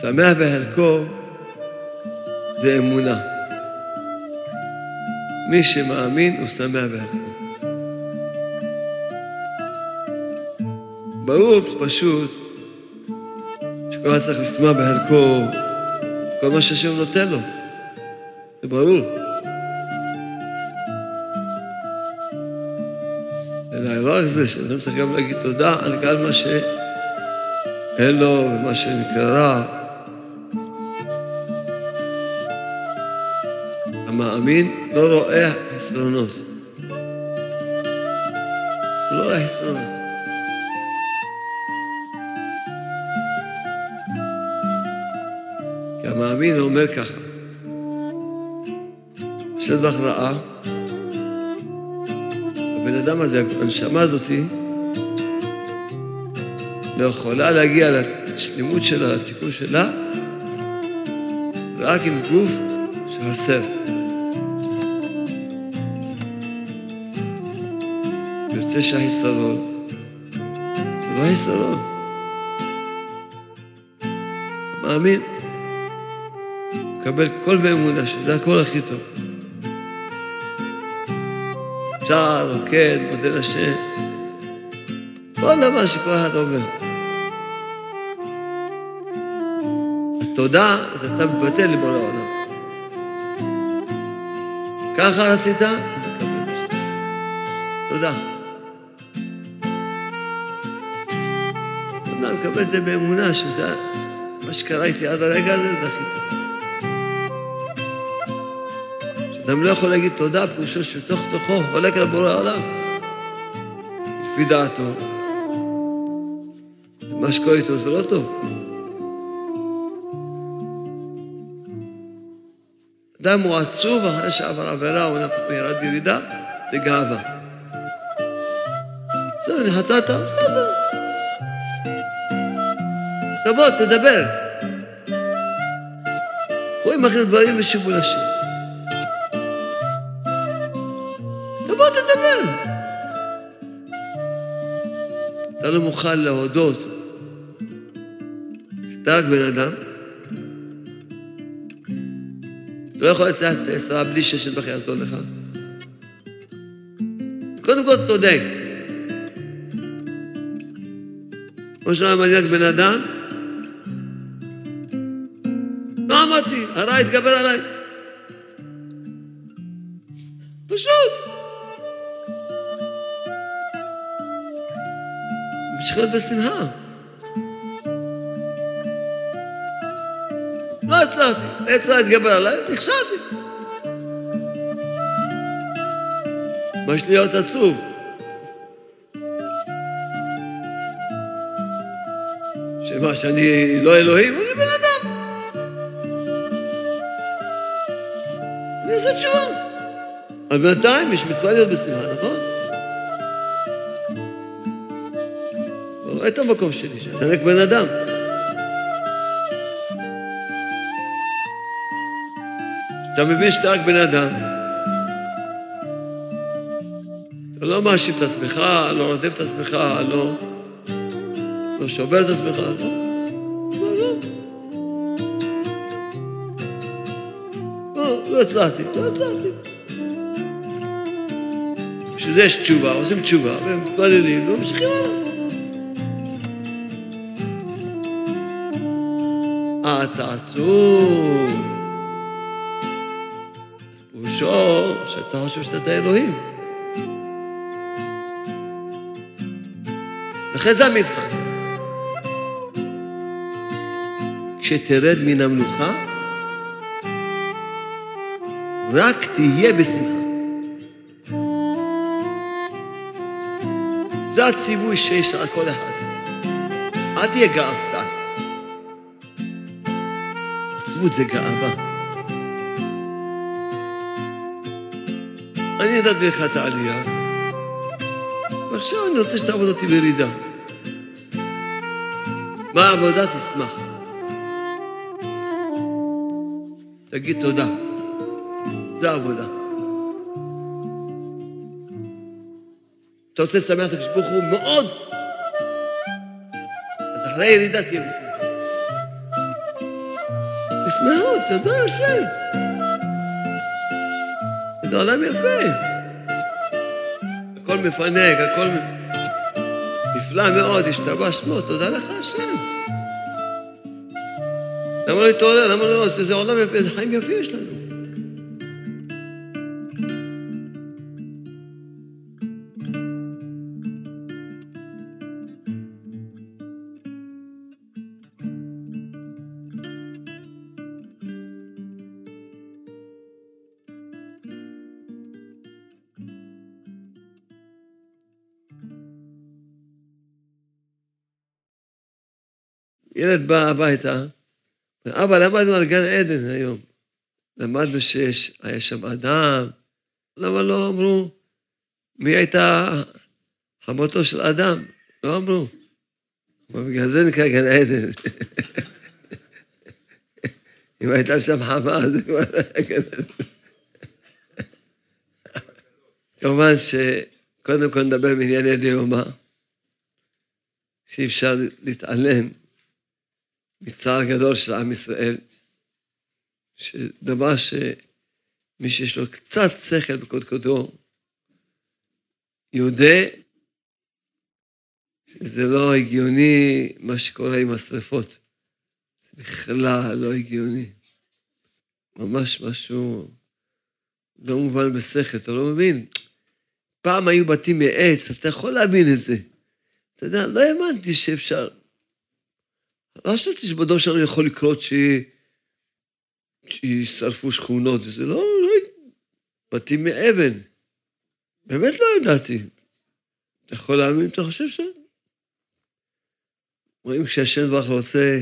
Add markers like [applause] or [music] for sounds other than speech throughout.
שמח בחלקו זה אמונה. מי שמאמין הוא שמח בחלקו. ברור פשוט שכל אחד צריך לשמוח בחלקו כל מה שהשם נותן לו. זה ברור. אלא לא רק זה, שאדם צריך גם להגיד תודה על כל מה שאין לו ומה שנקרא המאמין לא רואה חסרונות. לא רואה חסרונות. כי המאמין אומר ככה, עושה דבר רעה, הבן אדם הזה, הנשמה הזאתי, לא יכולה להגיע לשלימות שלה, לתיקון שלה, רק עם גוף שחסר. יוצא שהחיסרון זה לא החיסרון. מאמין, מקבל קול באמונה שזה הכל הכי טוב. שר, רוקד, מודה לשם. כל דבר שכל אחד אומר. התודה, אז אתה מבטל לבורא העולם. ככה רצית? תודה. מקבל את זה באמונה שזה מה שקרה איתי עד הרגע הזה, זה הכי טוב. אדם לא יכול להגיד תודה, פירושו שבתוך תוכו חולק על בורא העולם. לפי דעתו, מה שקורה איתו זה לא טוב. אדם הוא עצוב אחרי שעבר עבירה, הוא נפל ירד ירידה, זה גאווה. בסדר, אני חטאת, בסדר. תבוא, תדבר. רואים אחרי דברים ושיבו לשם. תבוא, תדבר. אתה לא מוכן להודות. אתה רק בן אדם. לא יכול לצלח את העשרה בלי ששת בכי יעזור לך. קודם כל תודה. כמו שאמר מניאק בן אדם, הרע התגבר עליי. פשוט. ממשיך להיות בשמחה. לא הצלחתי, העץ הרע התגבר עליי, נכשלתי. מה יש להיות עצוב? שמה, שאני לא אלוהים? אני בן אבל בינתיים יש מצווה להיות בשמחה, נכון? הוא רואה את המקום שלי, שאתה רק בן אדם. אתה מבין שאתה רק בן אדם. אתה לא מאשים את עצמך, לא רודף את עצמך, לא, לא שובר את עצמך, לא. לא, לא. לא, לא הצלחתי, לא הצלחתי. בשביל זה יש תשובה, עושים תשובה, והם מתפללים וממשיכים הלאה. אתה עצוב. פירושו שאתה חושב שאתה אלוהים. לכן זה המבחן. כשתרד מן המנוחה, רק תהיה בשמחה. זה הציווי שיש על כל אחד. אל תהיה גאוותן. עצבות זה גאווה. אני נתתי לך את העלייה, ועכשיו אני רוצה שתעבוד אותי בירידה. מה העבודה? תשמח. תגיד תודה. זו העבודה. אתה רוצה לשמח את הקדוש ברוך הוא מאוד, אז אחרי הירידה תהיה בשמחה. תשמחו, תודו על השם. זה עולם יפה. הכל מפנק, הכל נפלא מאוד, השתבח שמו, תודה לך השם. למה לא להתעורר? למה לא... זה עולם יפה, איזה חיים יפים יש לנו. ילד בא הביתה, אבא, למדנו על גן עדן היום. למדנו שיש, היה שם אדם. למה לא אמרו מי הייתה חמותו של אדם? לא אמרו. אבל בגלל זה נקרא גן עדן. [laughs] אם הייתה שם חמה, זה כבר היה גן עדן. [laughs] כמובן שקודם כל נדבר בענייני דיומא, שאי אפשר להתעלם מצער גדול של עם ישראל, שדבר שמי שיש לו קצת שכל בקודקודו, יודע שזה לא הגיוני מה שקורה עם השרפות. זה בכלל לא הגיוני. ממש משהו לא מובן בשכל, אתה לא מבין. פעם היו בתים מעץ, אתה יכול להבין את זה. אתה יודע, לא האמנתי שאפשר. לא חשבתי שבדור שלנו יכול לקרות שישרפו שכונות, וזה לא, לא, בתים מאבן. באמת לא ידעתי. אתה יכול להאמין, אתה חושב ש... רואים כשהשן רוצה,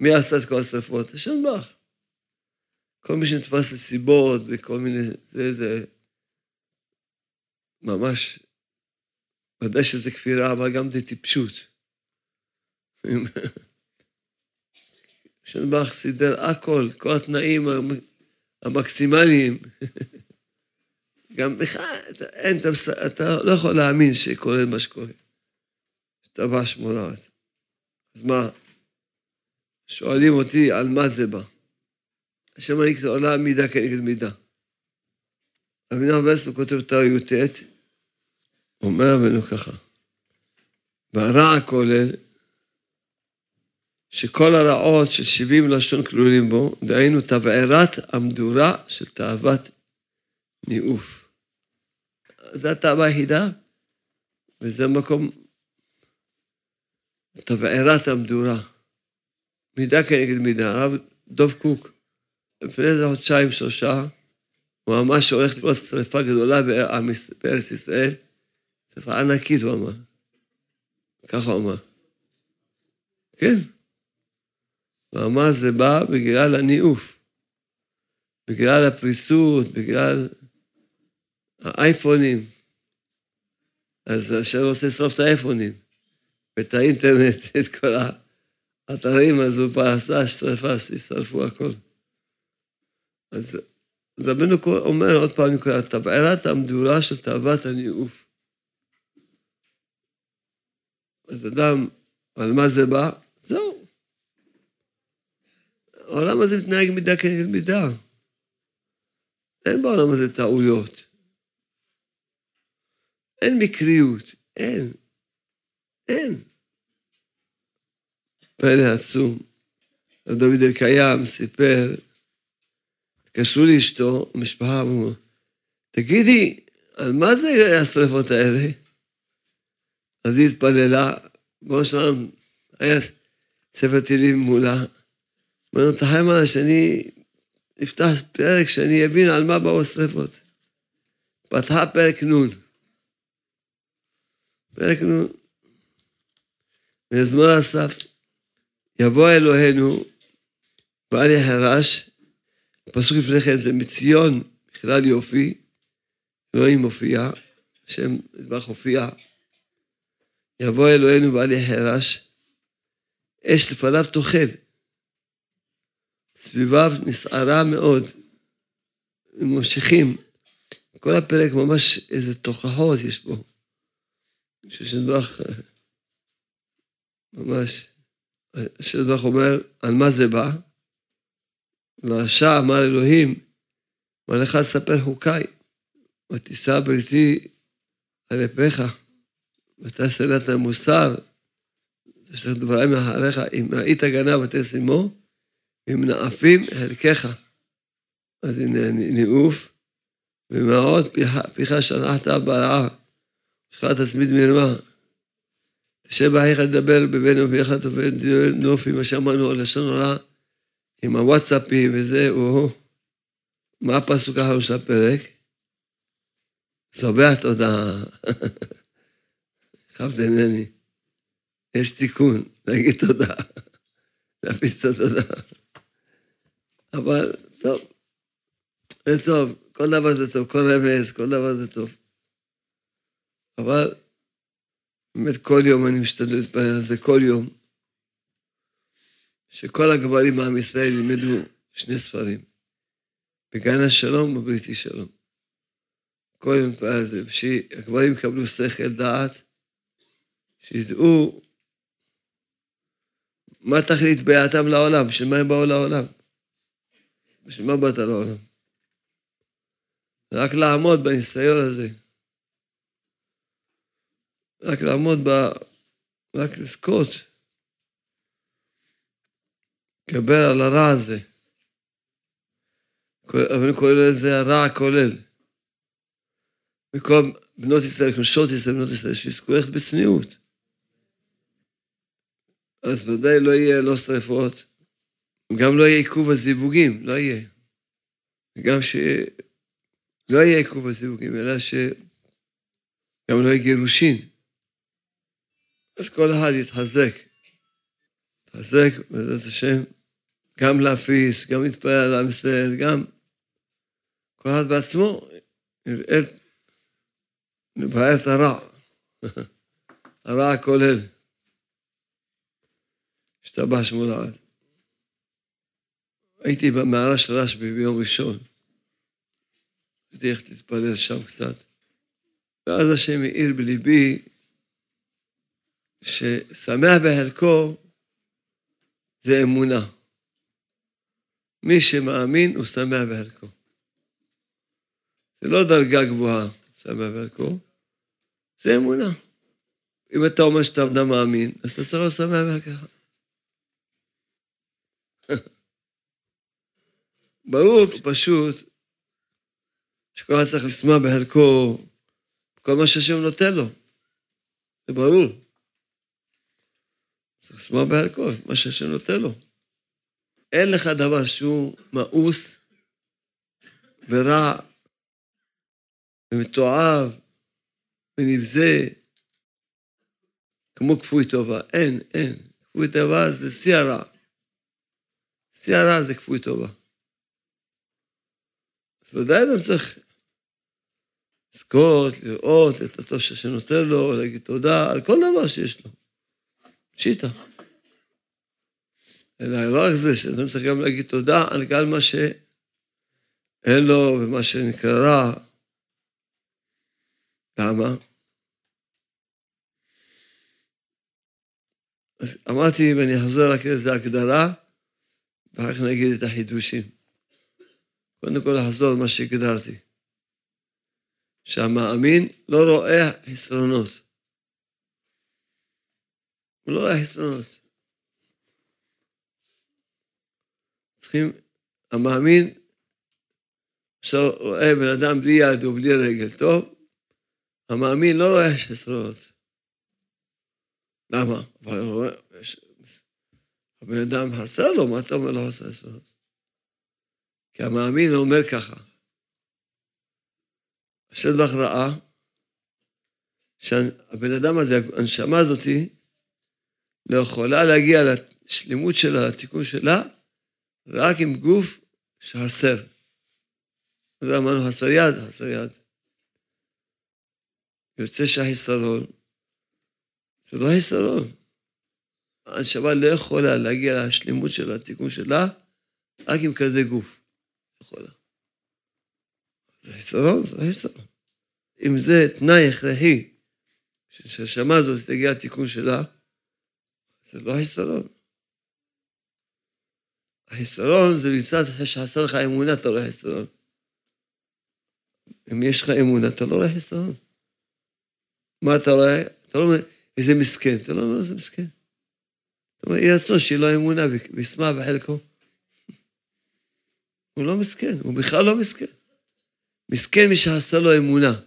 מי עשה את כל השרפות? השן. כל מי שנתפס לסיבות וכל מיני, זה, זה ממש, ודאי שזה כפירה, אבל גם זה טיפשות. [laughs] שנבח סידר הכל, כל התנאים המקסימליים. [laughs] גם לך, אתה, אין, אתה, אתה לא יכול להאמין שקורה מה שקורה. שטבע שמולת. אז מה? שואלים אותי על מה זה בא. השם מעניק את העולם מידה כנגד מידה. אבינו בסלו כותב את י"ט, אומר רבנו ככה, והרע הכולל שכל הרעות של שבעים לשון כלולים בו, דהיינו תבערת המדורה של תאוות ניאוף. זו התאווה היחידה, וזה מקום, תבערת המדורה. מידה כנגד מידה. הרב דב קוק, לפני איזה חודשיים, שלושה, הוא אמר שהולכת להיות שרפה גדולה בארץ ישראל, שרפה ענקית, הוא אמר. ככה הוא אמר. כן. ואמר זה בא בגלל הניאוף, בגלל הפריסות, בגלל האייפונים. אז השם רוצה לשרוף את האייפונים, ואת האינטרנט, [laughs] את כל האתרים, אז הוא פעם עשה שרפה, שישרפו הכל. אז רבנו אומר עוד פעם, תבערת המדורה של תאוות הניאוף. אז אדם, על מה זה בא? העולם הזה מתנהג מידה כנגד מידה. אין בעולם הזה טעויות. אין מקריות, אין. אין. פלא עצום. רב דוד אלקיים סיפר, התקשרו לאשתו, המשפחה אמרו, תגידי, על מה זה השרפות האלה? אז היא התפללה, בראש שלם היה ספר טילים מולה, תחיים עליי שאני אפתח פרק שאני אבין על מה באו השרפות. פתחה פרק נ'. פרק נ'. מזמור אסף, יבוא אלוהינו, ואל יחרש, פסוק לפני כן זה מציון בכלל יופי, אלוהים מופיע, השם נדבך הופיע, יבוא אלוהינו ואל יחרש, אש לפניו תאכל. סביביו נסערה מאוד. ממשיכים. כל הפרק ממש איזה תוכחות יש בו. ששנדבך, ממש, ששנדבך אומר, על מה זה בא? לרשע אמר אלוהים, מה לך לספר חוקיי? ותישא בריתי על אפיך, ותעשה המוסר, יש לך דברים מאחריך, אם ראית גנב ותשימו, ואם נאפים חלקך. אז הנה ניאוף, ומאוד פיך שלחת ברעה, שלך תצמיד מרמה. תשב באחיך לדבר בבין אביך תופד נופי, מה שאמרנו על לשון הרע, עם הוואטסאפי וזה, או מה הפסוק האחרון של הפרק? זובח תודה. [laughs] חבדנני. יש תיקון, להגיד תודה. להפיץ את התודה. אבל טוב, זה טוב, כל דבר זה טוב, כל רמז, כל דבר זה טוב. אבל באמת כל יום אני משתדל להתפלל על זה, כל יום. שכל הגברים מעם ישראל ילמדו שני ספרים, בגן השלום ובריתי שלום. כל יום מתפלל על זה, שהגברים יקבלו שכל דעת, שידעו מה תכלית בעייתם לעולם, בשביל מה הם באו לעולם. בשביל מה באת לעולם? רק לעמוד בניסיון הזה. רק לעמוד ב... רק לזכות. לקבל על הרע הזה. אבל אני קורא לזה הרע הכולל. וכל בנות ישראל, נשות ישראל, בנות ישראל, שיזכו ללכת בצניעות. אז ודאי לא יהיה לא שרפות, גם לא יהיה עיכוב הזיווגים, לא יהיה. וגם ש... לא יהיה עיכוב הזיווגים, אלא שגם לא יהיה גירושין. אז כל אחד יתחזק. יתחזק, בעזרת השם, גם להפיס, גם להתפלל על עם ישראל, גם כל אחד בעצמו יראה, לבער את הרע. [laughs] הרע הכולל. השתבח שמו לעד. הייתי במערה של רשב"י ביום ראשון. הייתי איך להתפלל שם קצת. ואז השם האיר בליבי ששמח בחלקו זה אמונה. מי שמאמין הוא שמח בחלקו. זה לא דרגה גבוהה, שמח בחלקו, זה אמונה. אם אתה אומר שאתה אדם מאמין, אז אתה צריך להיות שמח בחלקך. [laughs] ברור, פשוט, שכל אחד צריך לשמוע בחלקו כל מה שהשם נותן לו. זה ברור. צריך לשמוע בחלקו מה שהשם נותן לו. אין לך דבר שהוא מאוס ורע ומתועב ונבזה כמו כפוי טובה. אין, אין. כפוי טובה זה שיא הרע. שיא הרע זה כפוי טובה. ודאי אדם צריך לזכות, לראות את הטוב שהשם נותן לו, להגיד תודה על כל דבר שיש לו. פשיטה. אלא לא רק זה, שאדם צריך גם להגיד תודה על כל מה שאין לו ומה שנקרא. למה? אז אמרתי, ואני אחזור רק לאיזו הגדרה, ואחר כך נגיד את החידושים. קודם כל לחזור על מה שהגדרתי. שהמאמין לא רואה חסרונות. הוא לא רואה חסרונות. צריכים, המאמין, עכשיו רואה בן אדם בלי יד ובלי רגל, טוב? המאמין לא רואה חסרונות. למה? הבן אדם חסר לו, מה אתה אומר לו חסר חסרונות? כי המאמין אומר ככה, השם לך ראה שהבן אדם הזה, הנשמה הזאתי, לא יכולה להגיע לשלימות שלה, לתיקון שלה, רק עם גוף שחסר. זה אמרנו, חסר יד, חסר יד. יוצא שהחיסרון, זה לא חיסרון. הנשמה לא יכולה להגיע לשלימות שלה, לתיקון שלה, רק עם כזה גוף. יכולה. זה חיסרון, זה חיסרון. אם זה תנאי הכרחי, שהשמה הזאת תגיע לתיקון שלה, זה לא חיסרון. החיסרון זה מצד שחסר לך אמונה, אתה רואה חיסרון. אם יש לך אמונה, אתה לא רואה חיסרון. מה אתה רואה? אתה לא אומר, איזה מסכן. אתה לא אומר, איזה מסכן. אתה אומר, יהיה רצון שיהיה לו אמונה וישמח בחלקו. הוא לא מסכן, הוא בכלל לא מסכן. מסכן מי שעשה לו אמונה.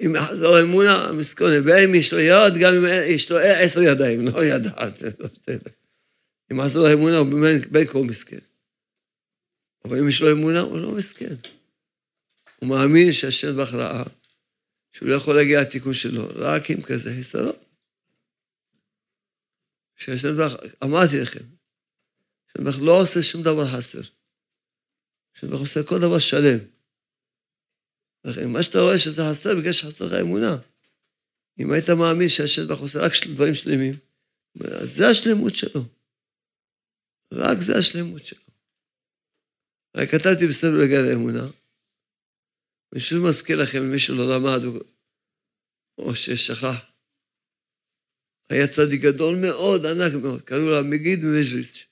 אם חסר לו אמונה, מסכן, ואם יש לו יד, גם אם יש לו עשר ידיים, לא יד אחת. אם חסר לו אמונה, הוא בין כה מסכן. אבל אם יש לו אמונה, הוא לא מסכן. הוא מאמין שהשם בהכרעה, שהוא לא יכול להגיע לתיקון שלו, רק עם כזה חיסרון. שהשם בהכרעה, אמרתי לכם, השם בהכרעה לא עושה שום דבר חסר. בהכרעה עושה כל דבר שלם. לכן, מה שאתה רואה שזה חסר, בגלל שחסר לך אמונה. אם היית מאמין שהשם בהכרעה עושה רק דברים שלמים, זה השלמות שלו. רק זה השלמות שלו. רק כתבתי בספר לגן האמונה, אני שוב מזכיר לכם, אם מישהו לא למד או ששכח. היה צדיק גדול מאוד, ענק מאוד, קראו לו מגיד מז'ריץ',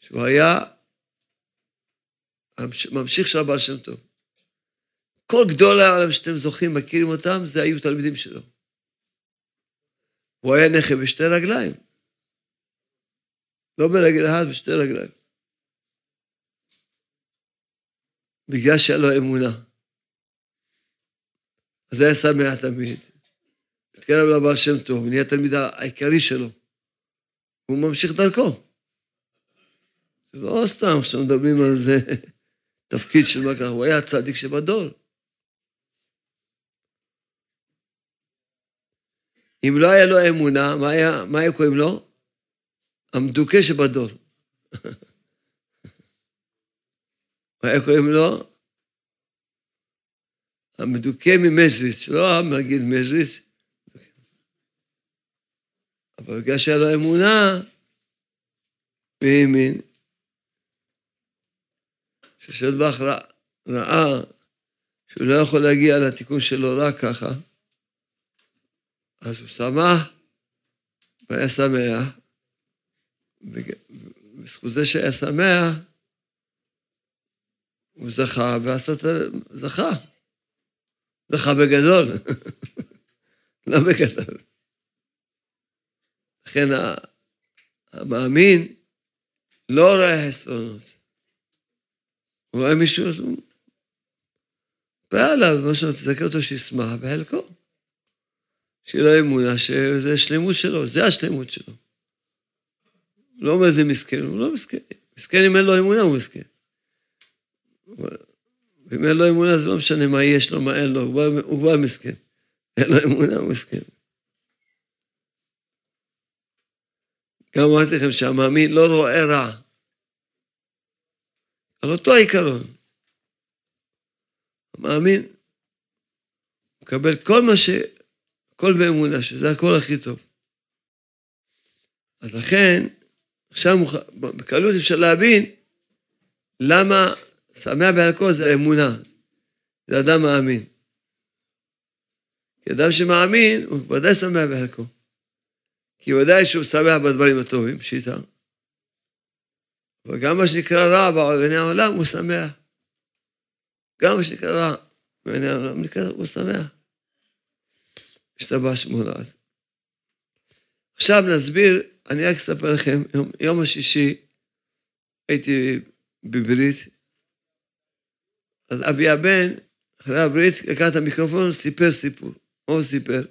שהוא היה ממשיך של הבעל שם טוב. כל גדולי העולם שאתם זוכרים, מכירים אותם, זה היו תלמידים שלו. הוא היה נכה בשתי רגליים. לא ברגל אחת, בשתי רגליים. בגלל שהיה לו אמונה. אז היה שמח תמיד. התקרב לבעל שם טוב, נהיה התלמיד העיקרי שלו. הוא ממשיך דרכו. זה לא סתם עכשיו מדברים על זה תפקיד של מה ככה, הוא היה הצדיק שבדור. אם לא היה לו אמונה, מה היה, מה היה קוראים לו? המדוכא שבדור. [laughs] היה קוראים לו? המדוכא ממזריץ', לא המגיד מזריץ', אבל בגלל שהיה לו אמונה, הוא האמין, ששלבח ראה שהוא לא יכול להגיע לתיקון שלו רק ככה, אז הוא שמח והיה שמח, ובזכות זה שהיה שמח, הוא זכה ועשה את ה... זכה. זכה בגדול. [laughs] לא בגדול. לכן המאמין לא רואה חסרונות. הוא רואה מישהו, הוא בא עליו, מה שאומר, תזכה אותו שישמח בחלקו. שיהיה לו אמונה שזה השלמות שלו, זה השלמות שלו. הוא לא אומר איזה מסכן, הוא לא מסכן. מסכן אם אין לו אמונה, הוא מסכן. ואם אין לו אמונה, זה לא משנה מה יש לו, מה אין לו, הוא כבר מסכן. אין לו אמונה, הוא מסכן. גם אמרתי לכם שהמאמין לא רואה רע. על אותו העיקרון. המאמין מקבל כל מה ש... הכל באמונה, שזה הכל הכי טוב. אז לכן, עכשיו בקלות אפשר להבין למה שמח בערכו זה אמונה, זה אדם מאמין. כי אדם שמאמין, הוא ודאי שמח בחלקו. כי ודאי שהוא שמח בדברים הטובים, שיטה. וגם מה שנקרא רע בעיני העולם, הוא שמח. גם מה שנקרא רע בעיני העולם, הוא שמח. השתבש מולד. עכשיו נסביר, אני רק אספר לכם, יום, יום השישי הייתי בברית, אז אבי הבן, אחרי הברית, לקח את המיקרופון, סיפר סיפור. מה הוא סיפר?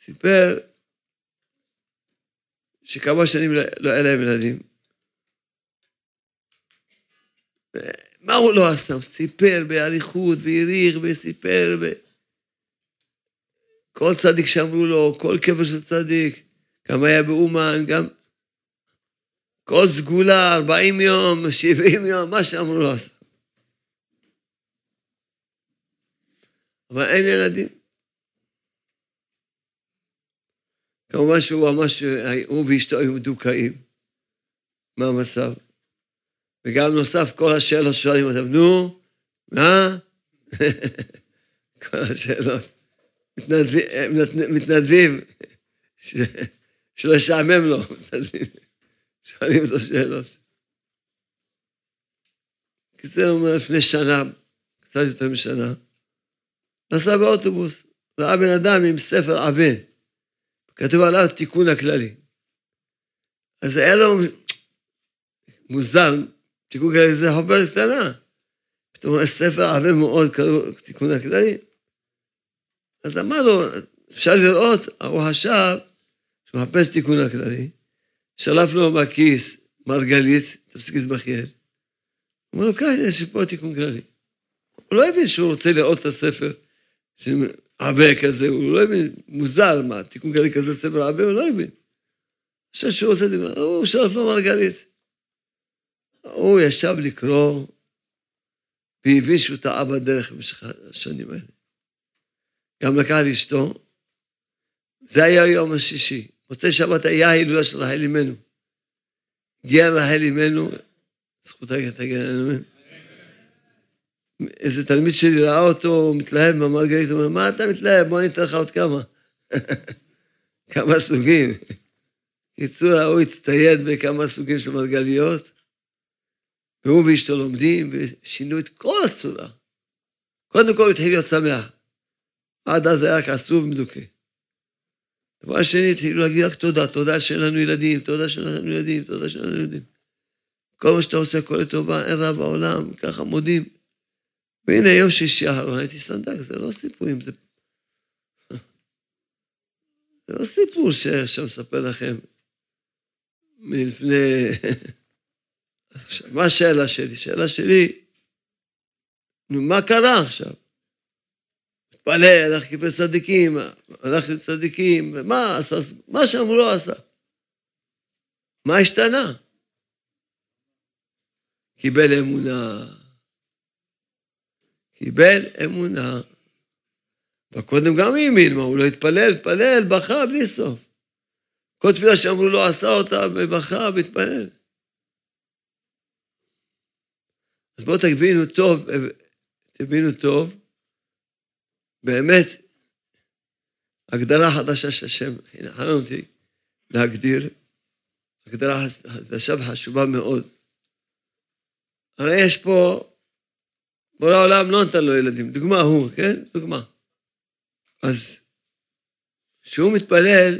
סיפר שכמה שנים לא, לא היה להם ילדים. מה הוא לא עשה? הוא סיפר באריכות, והעריך, וסיפר, ו... כל צדיק שאמרו לו, כל קבר של צדיק, גם היה באומן, גם כל סגולה, 40 יום, [laughs] 70 יום, מה שאמרו לו עשה. אבל אין ילדים. כמובן שהוא ממש, הוא ואשתו היו מדוכאים. מה המצב? וגם נוסף, כל השאלות שואלים אותם, נו, מה? [laughs] כל השאלות. מתנדבים, שלא ישעמם לו, מתנדבים, שואלים אותו שאלות. הוא אומר, לפני שנה, קצת יותר משנה, נסע באוטובוס, ראה בן אדם עם ספר עבה, כתוב עליו תיקון הכללי. אז היה לו מוזר, תיקון כללי זה חוברת קטנה. פתאום רואה ספר עבה מאוד, קראו תיקון הכללי. אז אמר לו, אפשר לראות, הוא חשב שהוא מחפש תיקון הכללי, שלף לו בכיס מרגלית, תפסיק להתבכיין. אמר לו, כאן, יש פה תיקון כללי. הוא לא הבין שהוא רוצה לראות את הספר עבה כזה, הוא לא הבין, מוזר, מה, תיקון כללי כזה, ספר עבה, הוא לא הבין. חושב שהוא תיקון, הוא שלף לו מרגלית. הוא ישב לקרוא, והבין שהוא טעה בדרך במשך השנים האלה. גם לקח לאשתו, זה היה היום השישי. מוצאי שבת היה ההילולה של רחל אמנו. הגיע רחל אמנו, זכותה תגן עלינו. איזה תלמיד שלי ראה אותו, מתלהב במרגלית, הוא אומר, מה אתה מתלהב? בוא אני אתן לך עוד כמה. [laughs] כמה סוגים. קיצור, ההוא הצטייד בכמה סוגים של מרגליות, והוא ואשתו לומדים, ושינו את כל הצורה. קודם כל התחיל להיות שמח. עד אז היה רק עצוב ומדוכא. דבר שני, התחילו להגיד רק תודה, תודה שאין לנו ילדים, תודה שאין לנו ילדים, תודה שאין לנו ילדים. כל מה שאתה עושה, הכל לטובה, אין רע בעולם, ככה מודים. והנה, יום שישי האחרון הייתי סנדק, זה לא סיפורים, זה... זה לא סיפור שעכשיו מספר לכם מלפני... עכשיו, מה השאלה שלי? השאלה שלי, נו, מה קרה עכשיו? התפלל, הלך כפי צדיקים, הלך לצדיקים, ומה עשה? מה שאמרו לא עשה. מה השתנה? קיבל אמונה. קיבל אמונה. וקודם גם האמין, מה, הוא לא התפלל, התפלל, בכה בלי סוף. כל תפילה שאמרו לו עשה אותה, ובכה והתפלל. אז בואו תבינו טוב, תבינו טוב, באמת, הגדרה חדשה שהשם חנן אותי להגדיר, הגדרה חדשה וחשובה מאוד. הרי יש פה, בורא העולם לא נתן לו ילדים, דוגמה הוא, כן? דוגמה. אז כשהוא מתפלל,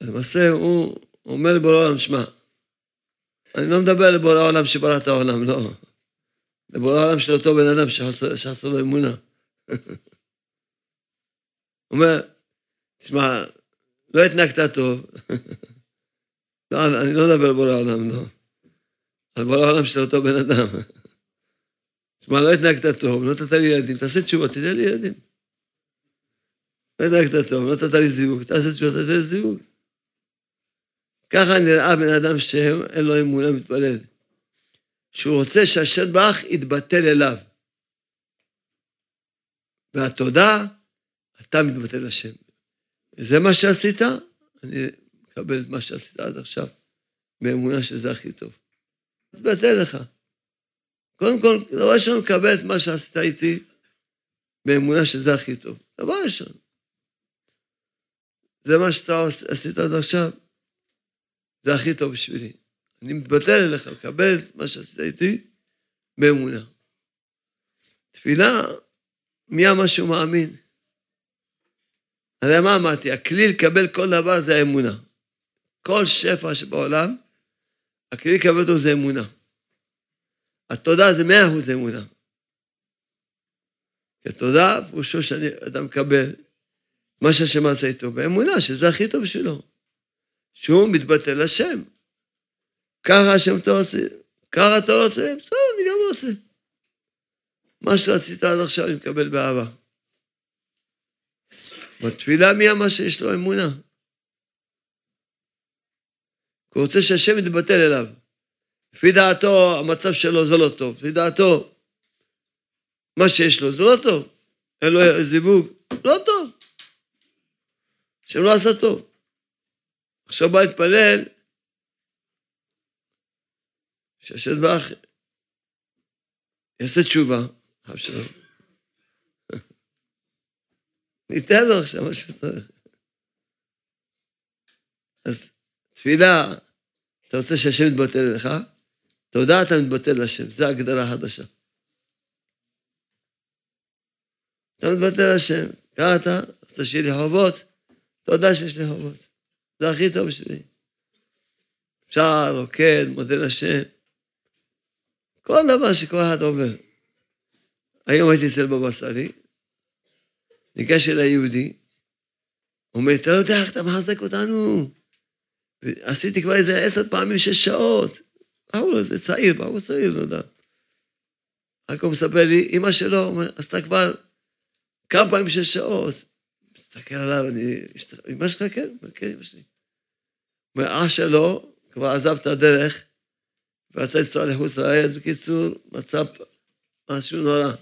למעשה הוא אומר לבורא העולם, שמע, אני לא מדבר לבורא העולם שברא את העולם, לא. לבורא העולם של אותו בן אדם שחסר לו אמונה. הוא [laughs] אומר, תשמע, לא התנהגת טוב. [laughs] לא, אני לא מדבר על בורא העולם, לא. על בורא העולם של אותו בן אדם. [laughs] תשמע, לא התנהגת טוב, לא נתת לי ילדים, תעשה תשובה, תתן לי ילדים. לא התנהגת טוב, לא נתת לי זיווג, תעשה תשובה, תתן לי זיווג. ככה נראה בן אדם שאין לו אמונה מתפלל. שהוא רוצה שהשם ברך יתבטל אליו. והתודה, אתה מתבטל לשם. זה מה שעשית, אני מקבל את מה שעשית עד עכשיו, באמונה שזה הכי טוב. מתבטל לך. קודם כל, דבר ראשון, מקבל את מה שעשית איתי, באמונה שזה הכי טוב. דבר ראשון. זה מה שאתה עשית עד עכשיו, זה הכי טוב בשבילי. אני מתבטל אליך, מקבל את מה שעשית איתי באמונה. תפילה, מי אמר שהוא מאמין? הרי מה אמרתי? הכלי לקבל כל דבר זה האמונה. כל שפע שבעולם, הכלי לקבל אותו זה אמונה. התודה זה מאה אחוז אמונה. כי התודה, פירושו שאדם מקבל מה שהשם עשה איתו, באמונה שזה הכי טוב שלו. שהוא מתבטא לשם. ככה השם אתה רוצה, ככה אתה רוצה, בסדר, אני גם רוצה. מה שרצית עד עכשיו אני מקבל באהבה. בתפילה מי אמר שיש לו אמונה? הוא רוצה שהשם יתבטל אליו. לפי דעתו, המצב שלו זה לא טוב. לפי דעתו, מה שיש לו זה לא טוב. אין לו זיווג, לא טוב. השם לא עשה טוב. עכשיו בא להתפלל, שהשם ברך יעשה תשובה, אב שלום. ניתן לו עכשיו מה שצריך. אז תפילה, אתה רוצה שהשם יתבטל אליך, תודה אתה מתבטל להשם, זו הגדרה חדשה. אתה מתבטל להשם, קראת, רוצה שיהיה לי חובות, תודה שיש לי חובות. זה הכי טוב בשבילי. אפשר, רוקד, מודה לשם. כל דבר שכל אחד עובר. היום הייתי אצל בבא סאלי, ניגש אל היהודי, אומר, אתה לא יודע איך אתה מחזק אותנו. עשיתי כבר איזה עשר פעמים, שש שעות. בחור הזה צעיר, בחור צעיר, לא יודע. רק הוא מספר לי, אמא שלו, עשתה כבר כמה פעמים שש שעות. מסתכל עליו, אני, אמא שלך כן? כן, אמא שלי. אומר, אח שלו כבר עזב את הדרך, ורצה לנסוע לחוץ לארץ, בקיצור, מצב משהו נורא.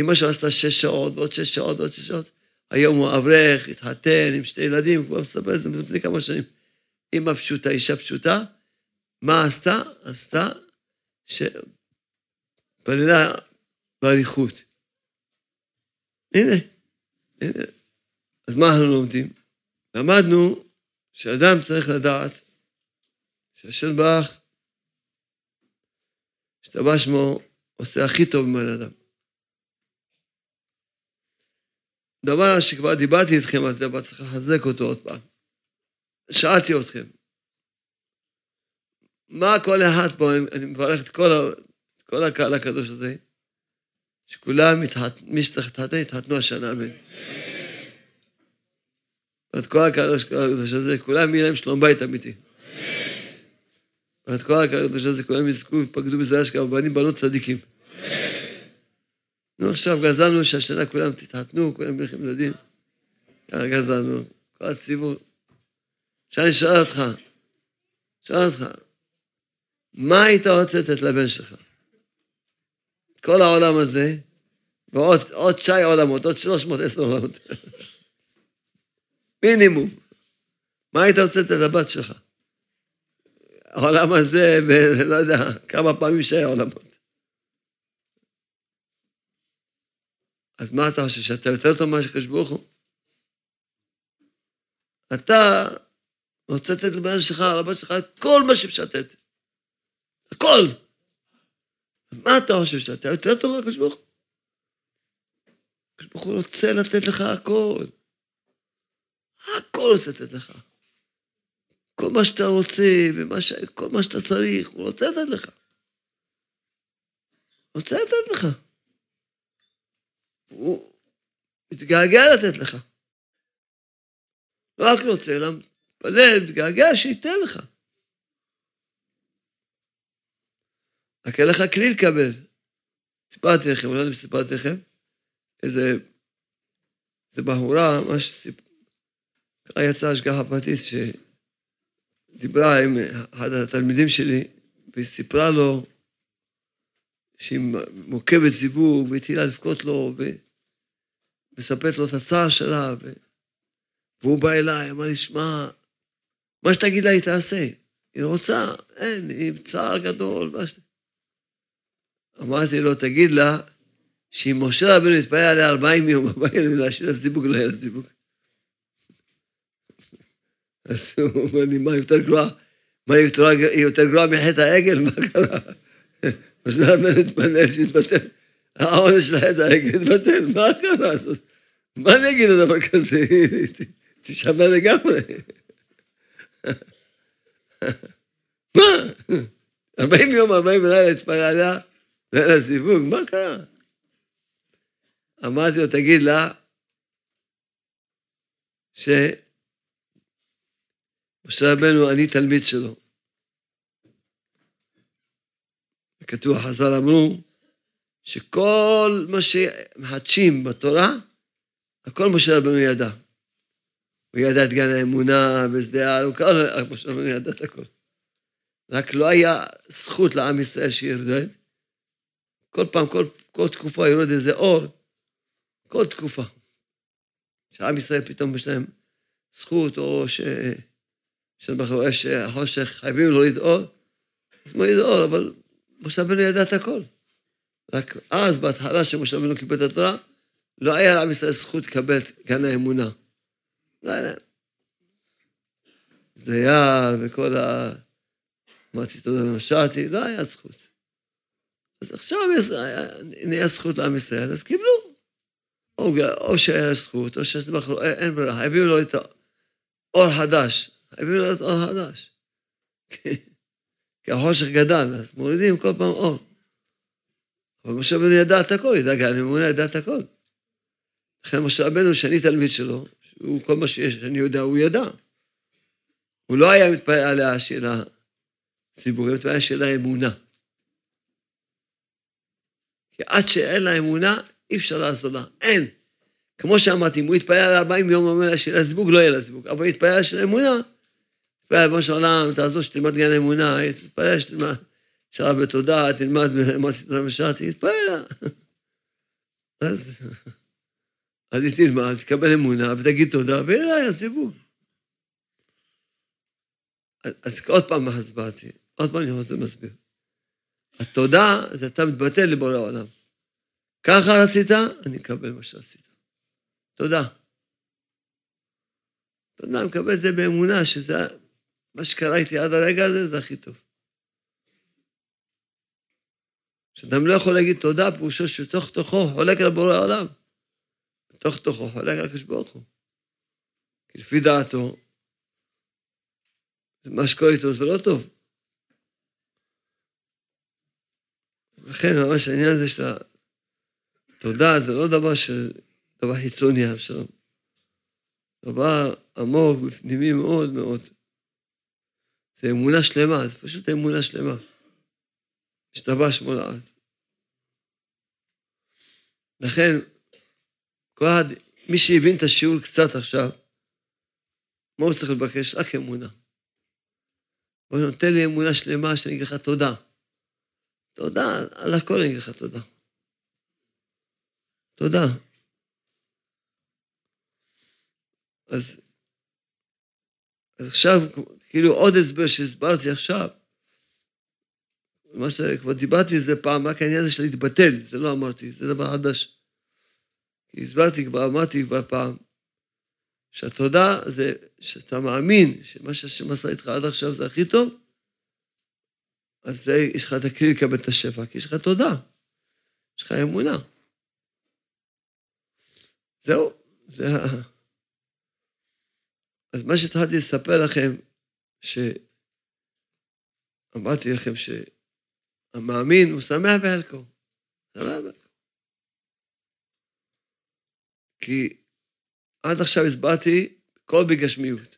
אמא שלו עשתה שש שעות, ועוד שש שעות, ועוד שש שעות. היום הוא אברך, התחתן עם שתי ילדים, הוא כבר מספר את זה לפני כמה שנים. אמא פשוטה, אישה פשוטה, מה עשתה? עשתה שפללה באריכות. הנה, הנה. אז מה אנחנו לומדים? למדנו שאדם צריך לדעת שהשם ברך, השתבח שמו, עושה הכי טוב מבן אדם. דבר שכבר דיברתי איתכם על זה, אבל צריך לחזק אותו עוד פעם. שאלתי אתכם, מה כל אחד פה, אני מברך את כל, ה, כל הקהל הקדוש הזה, שכולם, מי שצריך להתחתן, יתחתנו השנה, אמן. ואת כל הקדוש הזה, כולם יהיה להם שלום בית אמיתי. ואת כל הקדוש הזה, כולם יזכו, יפקדו בזה אשכרה, בנים בנות צדיקים. נו, עכשיו גזלנו שהשנה כולם תתחתנו, כולם יהיו ילדים. ככה גזלנו, כל הציבור. עכשיו אני שואל אותך, שואל אותך, מה היית רוצה לתת לבן שלך? כל העולם הזה, ועוד שי עולמות, עוד 310 עולמות. מינימום. מה היית רוצה לתת לבת שלך? העולם הזה, ולא יודע, כמה פעמים שהיה עולמות. אז מה אתה חושב, שאתה יותר טוב מהקדוש ברוך הוא? אתה רוצה לתת לבן שלך, לבת שלך, את כל מה שאפשר לתת. הכל. מה אתה חושב, שאתה יותר טוב מהקדוש ברוך הוא? הקדוש ברוך הוא רוצה לתת לך הכל. הכל רוצה לתת לך. כל מה שאתה רוצה, וכל מה שאתה צריך, הוא רוצה לתת לך. רוצה לתת לך. הוא מתגעגע לתת לך. לא רק רוצה, אלא מתפלל, מתגעגע, שייתן לך. רק אין לך כלי לקבל. סיפרתי לכם, אני לא יודע אם סיפרתי לכם, איזה, איזה בחורה, ממש סיפ... ככה יצאה השגחה פרטית שדיברה עם אחד התלמידים שלי, והיא סיפרה לו שהיא מוקבת זיווג, והתחילה לבכות לו, ומספרת לו את הצער שלה, ו... והוא בא אליי, אמר לי, שמע, מה שתגיד לה היא תעשה. היא רוצה, אין, היא עם צער גדול, מה ש... אמרתי לו, תגיד לה, שאם משה רבנו יתפלל עליה 40 יום, 40 יום להשאיר לה זיווג, לא יהיה לה זיווג. אז הוא אומר לי, מה יותר גרוע? מה היא יותר גרועה מחטא העגל? מה קרה? משה רבנו התפלל שיתבטל. העונש של חטא העגל יתבטל, מה קרה? מה אני אגיד על דבר כזה? תשמע לגמרי. מה? 40 יום, 40 לילה התפלל עליה, לילה זיווג, מה קרה? אמרתי לו, תגיד לה, ש... משה רבנו, אני תלמיד שלו. כתוב, חז"ל אמרו, שכל מה שמחדשים בתורה, הכל משה רבנו ידע. הוא ידע את גן האמונה ושדה העל, משה רבנו ידע את הכל. רק לא היה זכות לעם ישראל שירד. כל פעם, כל, כל תקופה יורד איזה אור, כל תקופה. שעם ישראל פתאום יש להם זכות, או ש... יש חושך, חייבים להוריד אור, אז מוריד אור, אבל משה רבנו ידע את הכל. רק אז, בהתחלה שמשה רבנו קיבל את התורה, לא היה לעם ישראל זכות לקבל את גן האמונה. לא היה להם. דייר וכל ה... אמרתי תודה ומשעתי, לא היה זכות. אז עכשיו נהיה זכות לעם ישראל, אז קיבלו. או, או שהיה זכות, או שיש מחלוקת, אין ברירה, הביאו לו את האור חדש. לו את אור חדש. כי החושך גדל, אז מורידים כל פעם אור. אבל משה רבנו ידע את הכל, ידע גם אמונה, ידע את הכל. לכן משה רבנו, שאני תלמיד שלו, שהוא כל מה שיש, שאני יודע, הוא ידע. הוא לא היה מתפעל עליה שאלה ציבורית, הוא מתפעל שאלה אמונה. כי עד שאין לה אמונה, אי אפשר לעזור לה. אין. כמו שאמרתי, אם הוא יתפלל על 40 יום, אומר לה לה זיווג, לא יהיה לה זיווג. אבל יתפלל על של אמונה, בוא של עולם, תעזור שתלמד גן אמונה, יתפלל שתלמד שרה בתודה, תלמד מה עשית המשרתי, יתפלל. אז, אז היא תלמד, תקבל אמונה, ותגיד תודה, ויהיה לה זיווג. אז עוד פעם הסברתי, עוד פעם אני רוצה להסביר. התודה זה אתה מתבטא לבורא העולם. ככה רצית, אני אקבל מה שעשית. תודה. תודה, אני מקבל את זה באמונה, שזה מה שקרה איתי עד הרגע הזה, זה הכי טוב. כשאדם לא יכול להגיד תודה, פירושו שתוך תוכו חולק על בורא העולם. בתוך תוכו חולק על הקדוש ברוך הוא. כי לפי דעתו, מה שקורה איתו זה לא טוב. לכן ממש העניין הזה של התודה זה לא דבר של דבר חיצוני עכשיו. דבר עמוק, בפנימי מאוד מאוד. זה אמונה שלמה, זה פשוט אמונה שלמה. השתבש מולעת. לכן, כל אחד, מי שהבין את השיעור קצת עכשיו, מה הוא צריך לבקש? רק אמונה. הוא נותן לי אמונה שלמה שאני אגיד לך תודה. תודה, על הכל אני אגיד לך תודה. תודה. אז, אז עכשיו, כאילו עוד הסבר שהסברתי עכשיו, מה שכבר דיברתי על זה פעם, רק העניין הזה של להתבטל, זה לא אמרתי, זה דבר חדש. כי הסברתי כבר, אמרתי כבר פעם, שהתודה זה שאתה מאמין שמה שהשם עשה איתך עד עכשיו זה הכי טוב, אז זה, יש לך את הכלי לקבל את השפע, כי יש לך תודה, יש לך אמונה. זהו, זה ה... אז מה שהתחלתי לספר לכם, שאמרתי לכם שהמאמין הוא שמח בחלקו. שמח בחלקו. כי עד עכשיו הסברתי כל בגשמיות.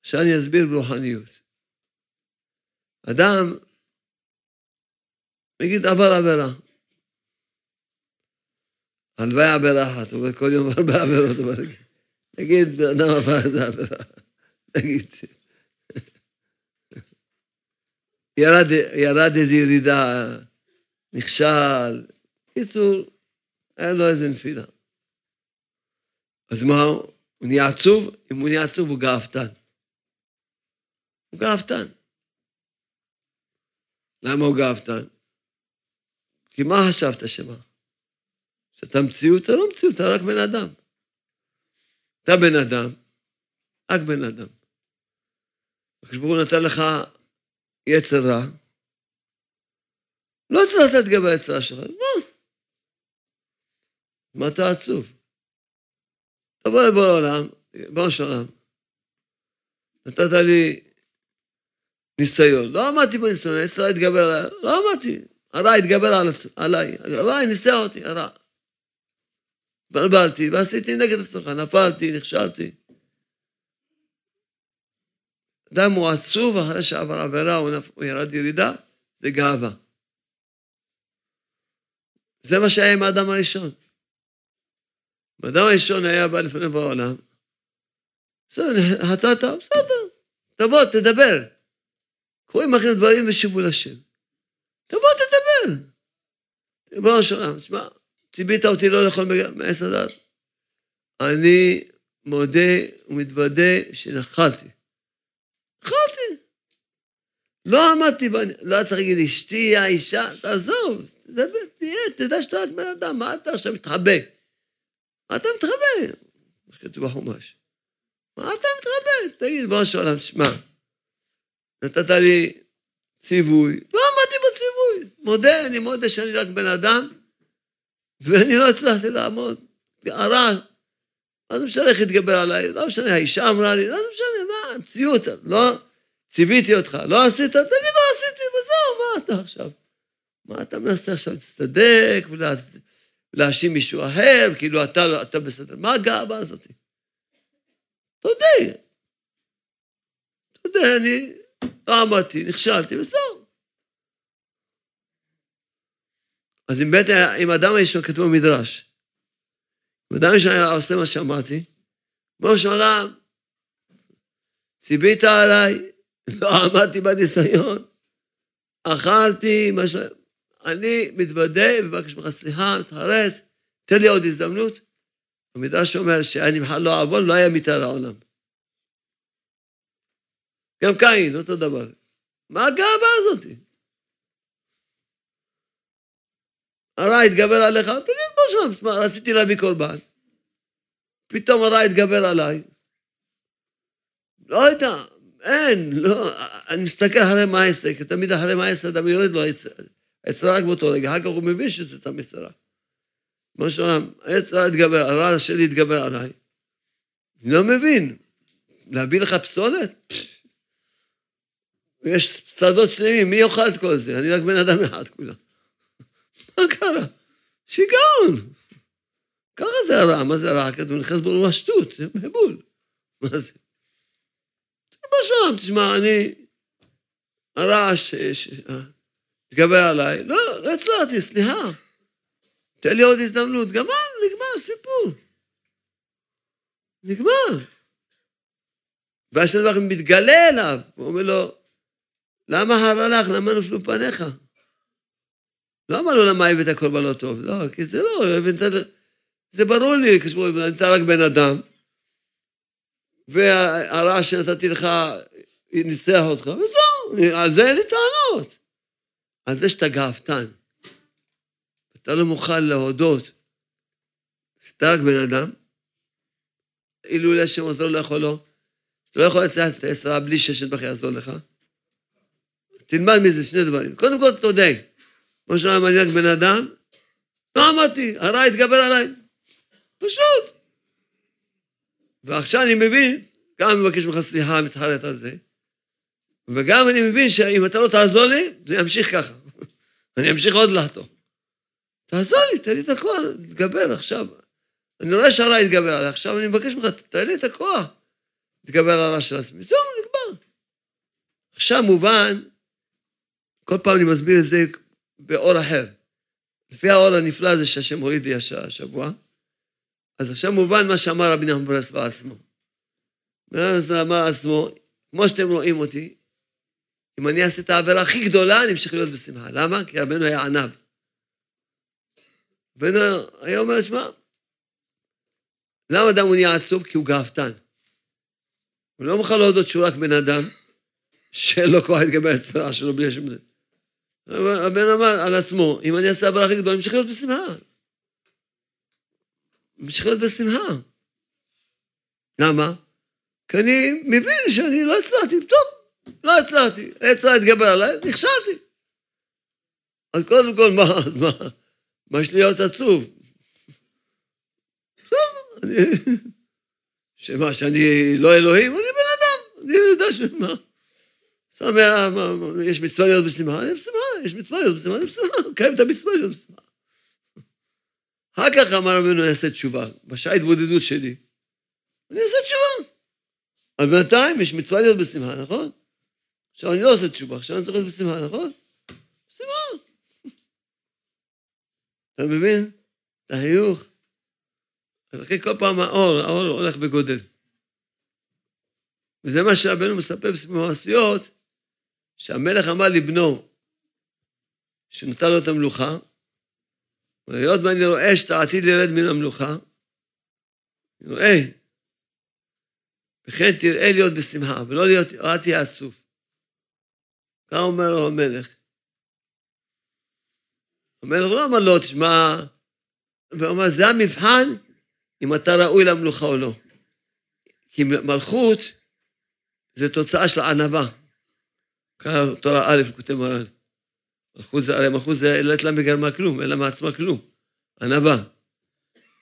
עכשיו אני אסביר ברוחניות. אדם, נגיד עבר עבירה. הלוואי עבירה אחת, הוא אומר כל יום הרבה עבירות, נגיד בן אדם עבר איזה עבירה, נגיד. ירד, ירד איזו ירידה, נכשל, בקיצור, היה לו איזה נפילה. אז מה הוא? נהיה עצוב? אם הוא נהיה עצוב, הוא גאוותן. הוא גאוותן. למה הוא גאוותן? כי מה חשבת שמה? שאתה מציאות? אתה לא מציאות, אתה רק בן אדם. אתה בן אדם, רק בן אדם. הקדוש ברוך הוא נתן לך יצר רע, לא צריך לתת גם ביצר שלך, מה? מה אתה עצוב? תבוא לבוא לעולם, בוא של. נתת לי ניסיון. לא עמדתי בניסיון, היצר התגבר עליי, לא עמדתי. הרע התגבר עליי, הרע ניסה אותי, הרע. התבלבלתי ועשיתי נגד עצמך, נפלתי, נכשלתי. אדם הוא עצוב אחרי שעבר עבירה, הוא, נפ... הוא ירד ירידה, זה גאווה. זה מה שהיה עם האדם הראשון. האדם הראשון היה בא לפני בעולם, בסדר, חטאת, בסדר, תבוא, תדבר. קוראים לכם דברים ושיבו לשם. תבוא, תדבר. ריבונו של עולם, תשמע, ציבית אותי לא לאכול מעץ הדת. אני מודה ומתוודה שנחלתי. נחלתי. לא עמדתי, לא צריך להגיד אשתי, האישה, תעזוב, תהיה, תדע שאתה רק בן אדם, מה אתה עכשיו מתחבא? מה אתה מתחבא? מה שכתוב בחומש. מה אתה מתרבה? תגיד, בוא שואלם, תשמע, נתת לי ציווי, לא עמדתי בציווי. מודה, אני מודה שאני רק בן אדם, ואני לא הצלחתי לעמוד. הרע, מה זה משנה איך התגבר עליי? לא משנה, האישה אמרה לי, לא זה משנה, מה, המציאות, לא ציוויתי אותך, לא עשית? תגיד, לא עשיתי, וזהו, מה אתה עכשיו? מה אתה מנסה עכשיו להצטדק ולהאשים מישהו אחר, כאילו אתה, אתה בסדר? מה הגאווה הזאת? תודה. תודה, אני לא עמדתי, נכשלתי, וזהו. אז אם בית, אם אדם יש כתוב במדרש, אם אדם יש היה עושה מה שאמרתי, כמו שעולם, ציווית עליי, [laughs] לא עמדתי בניסיון, אכלתי, מה ש... אני מתוודה ומבקש ממך סליחה, מתחרט, תן לי עוד הזדמנות. המדרש אומר שאני בכלל לא אעבוד, לא היה מיתה לעולם. גם קין, אותו דבר. מה הגאווה הזאת? הרע התגבר עליך, תגיד בוא שם, רציתי להביא קורבן. פתאום הרע התגבר עליי. לא יודע, אין, לא, אני מסתכל אחרי מה העסק, תמיד אחרי מה העסק אדם יורד לו העצה רק באותו רגע, אחר כך הוא מבין שזה סתם יצרה. מה שאומר, העצה התגבר, הרע שלי התגבר עליי. אני לא מבין, להביא לך פסולת? יש שדות שלמים, מי יאכל את כל זה? אני רק בן אדם אחד כולה. מה קרה? שיגעון. ככה זה הרע, מה זה הרע? כתוב, נכנס בו שטות, זה מבול. מה זה? מה שם, תשמע, אני... הרעש התגבר עליי, לא, לא הצלחתי, סליחה. תן לי עוד הזדמנות. גמר, נגמר, סיפור. נגמר. והשם דבר מתגלה אליו, הוא אומר לו, למה הרע לך? למה נפלו פניך? לא אמר לו למה הבאת קורבן לא טוב, לא, כי זה לא. זה ברור לי, אתה רק בן אדם, והרע שנתתי לך ניצח אותך, וזהו, על זה אין לי טענות. על זה שאתה גאוותן. אתה לא מוכן להודות שאתה רק בן אדם, אילולא השם עוזר לא יכול לא. אתה לא יכול לצלח את העשרה בלי ששת בכי יעזור לך. תלמד מזה שני דברים. קודם כל, תודה. שאמר אני רק בן אדם, לא אמרתי, הרע התגבר עליי. פשוט. ועכשיו אני מבין, גם מבקש ממך סליחה, מתחרט על זה, וגם אני מבין שאם אתה לא תעזור לי, זה ימשיך ככה. [laughs] אני אמשיך עוד לחטוא. תעזור לי, תן לי את הכוח להתגבר עכשיו. אני רואה שהרע יתגבר עליי, עכשיו אני מבקש ממך, תן לי את הכוח להתגבר על הרע של עצמי. זהו, נגמר. עכשיו מובן, כל פעם אני מסביר את זה באור אחר. לפי האור הנפלא הזה שהשם הוריד לי השבוע, אז עכשיו מובן מה שאמר רבי נחמן ברסלב עצמו. ברסלב אמר עצמו, כמו שאתם רואים אותי, אם אני אעשה את העבירה הכי גדולה, אני אמשיך להיות בשמחה. למה? כי רבנו היה ענב. רבנו היה אומר, שמע, למה אדם הוא נהיה עצוב? כי הוא גאוותן. הוא לא מוכן להודות שהוא רק בן אדם, [laughs] שאין לו כוח להתגבר על הצרה שלו בלי השם. הבן אמר על עצמו, אם אני אעשה עבירה הכי גדולה, אני אמשיך להיות בשמחה. ממשיך להיות בשמחה. למה? כי אני מבין שאני לא הצלחתי, טוב, לא הצלחתי, העץ התגבר עליי, נכשלתי. אז קודם כל, מה, אז מה, מה יש להיות עצוב? אני, שמה, שאני לא אלוהים? אני בן אדם, אני יודע שמה. שמח, יש מצווה להיות בשמחה, אני בשמחה, יש מצווה להיות בשמחה, אני בשמחה, [laughs] קיים את המצווה להיות בשמחה. אחר כך אמר רבנו, אני אעשה תשובה. בשעה ההתבודדות שלי, אני אעשה תשובה. אבל בינתיים יש מצווה להיות בשמחה, נכון? עכשיו, אני לא עושה תשובה, עכשיו אני צריך להיות בשמחה, נכון? בשמחה. [laughs] אתה מבין? את החיוך. אחרי כל פעם האור, האור הולך וגודל. וזה מה שרבנו מספר במעשיות, שהמלך אמר לבנו, שנתן לו את המלוכה, והיות ואני רואה שאתה עתיד לרד מן המלוכה, אני רואה, וכן תראה להיות בשמחה, ולא להיות, אל תהיה עצוב. כך אומר לו המלך. המלך לא אמר לו, תשמע, ואומר, זה המבחן אם אתה ראוי למלוכה או לא. כי מלכות זה תוצאה של ענווה. כאן תורה א', כותב מרן. מלכות זה, הרי מלכות זה לא לתלה מגרמה כלום, אין לה מעצמה כלום. ענווה.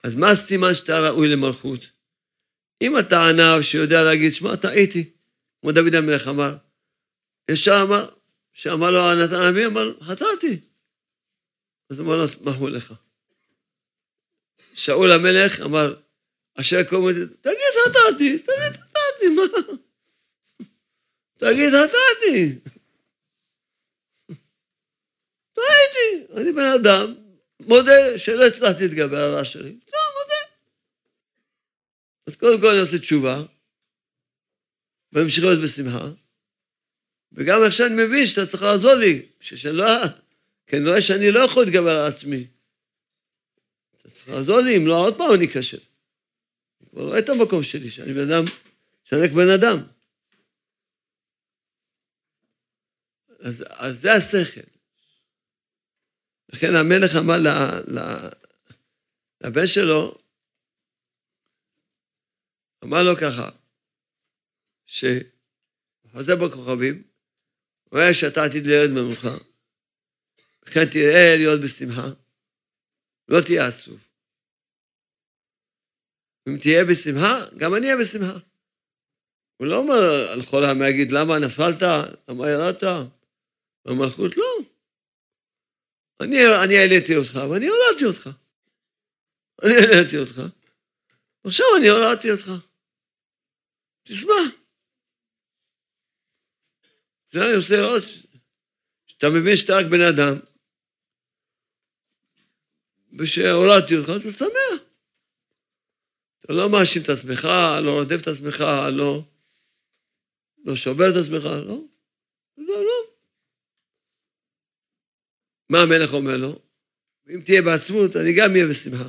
אז מה הסימן שאתה ראוי למלכות? אם אתה ענב שיודע להגיד, שמע, טעיתי, כמו דוד המלך אמר, ישר אמר, שאמר לו נתן הנביא, אמר, חטאתי. אז אמר לו, מחו לך. שאול המלך אמר, אשר אותי, תגיד חטאתי, תגיד חטאתי, מה? תגיד חטאתי. טעיתי, אני בן אדם, מודה שלא הצלחתי להתגבר על הרע שלי. לא, מודה. אז קודם כל אני עושה תשובה, וממשיך להיות בשמחה, וגם עכשיו אני מבין שאתה צריך לעזור לי, שאני לא... כי אני רואה שאני לא יכול להתגבר על עצמי. אתה צריך לעזור לי, אם לא, עוד פעם אני אכשל. אני כבר רואה את המקום שלי, שאני בן אדם, שאני רק בן אדם. אז, אז זה השכל. לכן המלך אמר ל, ל, לבן שלו, אמר לו ככה, שחוזר בכוכבים, רואה שאתה עתיד לרד ממך, לכן תראה להיות בשמחה, לא תהיה עצוב. אם תהיה בשמחה, גם אני אהיה בשמחה. הוא לא אומר על כל העם להגיד, למה נפלת? למה ירדת? במלכות, לא. אני, אני העליתי אותך, ואני הורדתי אותך. אני העליתי אותך, עכשיו אני הורדתי אותך. תשמע. זה אני עושה עוד, שאתה מבין שאתה רק בן אדם, ושהורדתי אותך, אתה שמח. אתה לא מאשים את עצמך, לא רודף את עצמך, לא, לא שובר את עצמך. לא, לא. מה המלך אומר לו? אם תהיה בעצמות, אני גם אהיה בשמחה.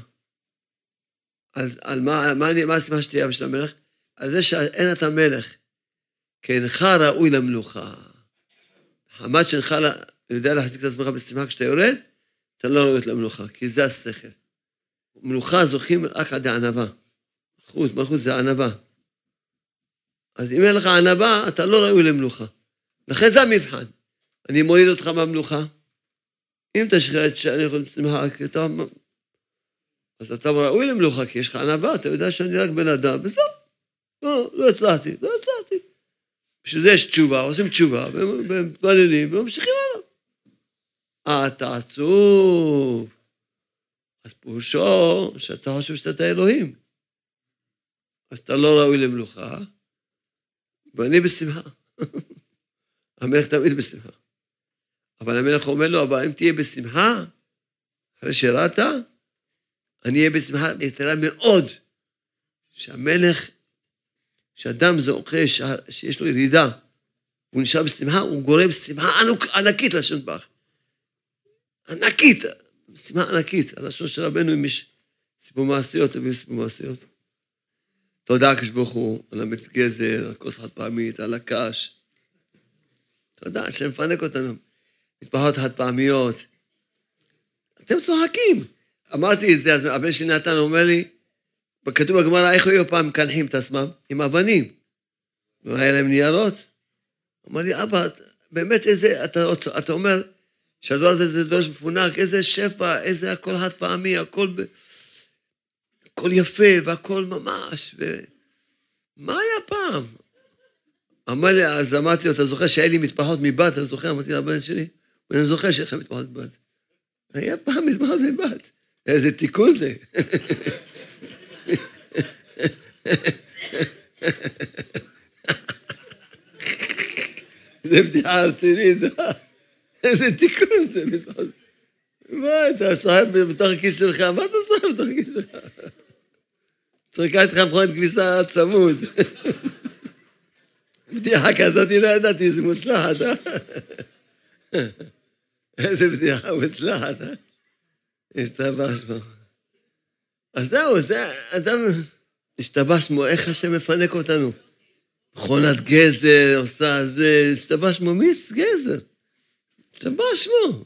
אז על מה, מה, מה השמחה שתהיה בשביל המלך? על זה שאין אתה מלך, כי אינך ראוי למלוכה. חמת שאינך יודע להחזיק את עצמך בשמחה כשאתה יורד, אתה לא ראוי למלוכה, כי זה השכל. מלוכה זוכים רק עד הענווה. מלכות, מלכות זה ענווה. אז אם אין לך ענווה, אתה לא ראוי למלוכה. לכן זה המבחן. אני מוריד אותך מהמלוכה. אם תשחט שאני יכול לשמחה, כי אתה... אז אתה ראוי למלוכה, כי יש לך ענווה, אתה יודע שאני רק בן אדם, וזהו. לא, לא הצלחתי, לא הצלחתי. בשביל זה יש תשובה, עושים תשובה, ומתפללים וממשיכים הלאה. אה, אתה עצוב. אז פירושו שאתה חושב שאתה אלוהים. אז אתה לא ראוי למלוכה, ואני בשמחה. [laughs] המלך תמיד בשמחה. אבל המלך אומר לו, אבל אם תהיה בשמחה, אחרי שירדת, אני אהיה בשמחה יתרה מאוד. שהמלך, שאדם זוכה, שיש לו ירידה, הוא נשאר בשמחה, הוא גורם שמחה ענקית לשון ברך. ענקית, שמחה ענקית. הלשון של רבנו, אם יש סיפור מעשיות, תביאו סיפור מעשיות. תודה, הקדוש ברוך הוא, על המת גזר, על כוס חד פעמית, על הקש. תודה, השם אותנו. מטפחות חד פעמיות. אתם צוחקים. אמרתי את זה, אז הבן שלי נתן אומר לי, כתוב בגמרא, איך היו פעם מקנחים את עצמם? עם אבנים. והיה להם ניירות. אמר לי, אבא, באמת איזה, אתה, אתה אומר שהדור הזה זה דור מפונק, איזה שפע, איזה הכל חד פעמי, הכל, ב... הכל יפה והכל ממש. ו... מה היה פעם? אמר לי, אז אמרתי לו, אתה זוכר שהיה לי מטפחות מבת, אתה זוכר? אמרתי לבן שלי, ואני זוכר שיש לך מטפחות מבת. היה פעם מטפחות מבת. איזה תיקון זה. זה בדיחה רצינית, איזה תיקון זה. מה, אתה סוחב בתוך הכיס שלך? מה אתה סוחב בתוך הכיס שלך? צריך לקחת לך מכונת כביסה צמוד. בדיחה כזאת לא ידעתי, זה מוצלחת, אה? [laughs] איזה בדיחה מוצלחת, אה? השתבש בו. אז זהו, זה אדם, השתבש בו, איך השם מפנק אותנו? מכונת גזר, עושה זה, השתבש בו, מי גזר? השתבש בו.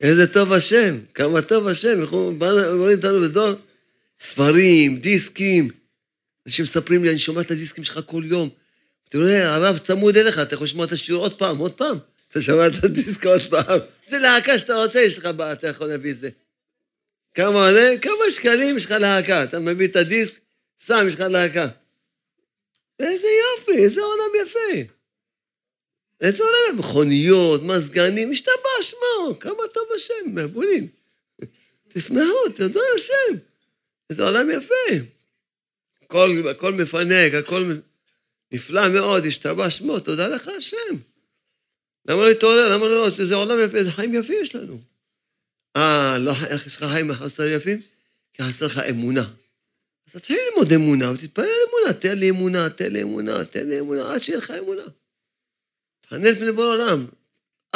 איזה טוב השם, כמה טוב השם, אנחנו אומרים אותנו בדור ספרים, דיסקים. אנשים מספרים לי, אני שומע את הדיסקים שלך כל יום. אתה רואה, הרב צמוד אליך, אתה יכול לשמוע את השיעור עוד פעם, עוד פעם. אתה שומע את הדיסק עוד פעם. זה להקה שאתה רוצה, יש לך אתה יכול להביא את זה. כמה עולה? כמה שקלים יש לך להקה. אתה מביא את הדיסק, שם, יש לך להקה. איזה יופי, איזה עולם יפה. איזה עולם, מכוניות, מזגנים, השתבש, מה, כמה טוב השם, מבולין. תשמחו, תודו לשם. איזה עולם יפה. הכל, הכל מפנק, הכל נפלא מאוד, השתבש שמו, תודה לך השם. למה לא להתעורר? למה לא? זה עולם יפה, איזה חיים יפים יש לנו. אה, לא, איך יש לך חיים חסר יפים? כי חסר לך אמונה. אז תתחיל ללמוד אמונה, ותתפלל אמונה, תן לי אמונה, תן לי אמונה, תן לי אמונה, עד שיהיה לך אמונה. תענה לפני בור העולם.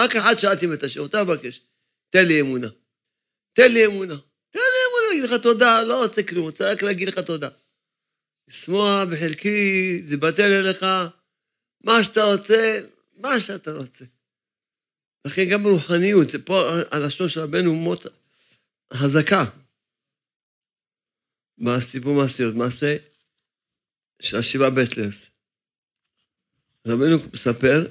רק אחד שאלתי את השם, אותה מבקש, תן לי אמונה. תן לי אמונה. תן לי אמונה, להגיד לך תודה, לא רוצה כלום, רוצה רק להגיד לך תודה. לשמוע בחלקי, זה בטל אליך, מה שאתה רוצה, מה שאתה רוצה. לכן גם ברוחניות, זה פה הלשון של רבנו מות חזקה. בסיפור מעשיות, מעשה של השבעה בטלס. רבנו מספר,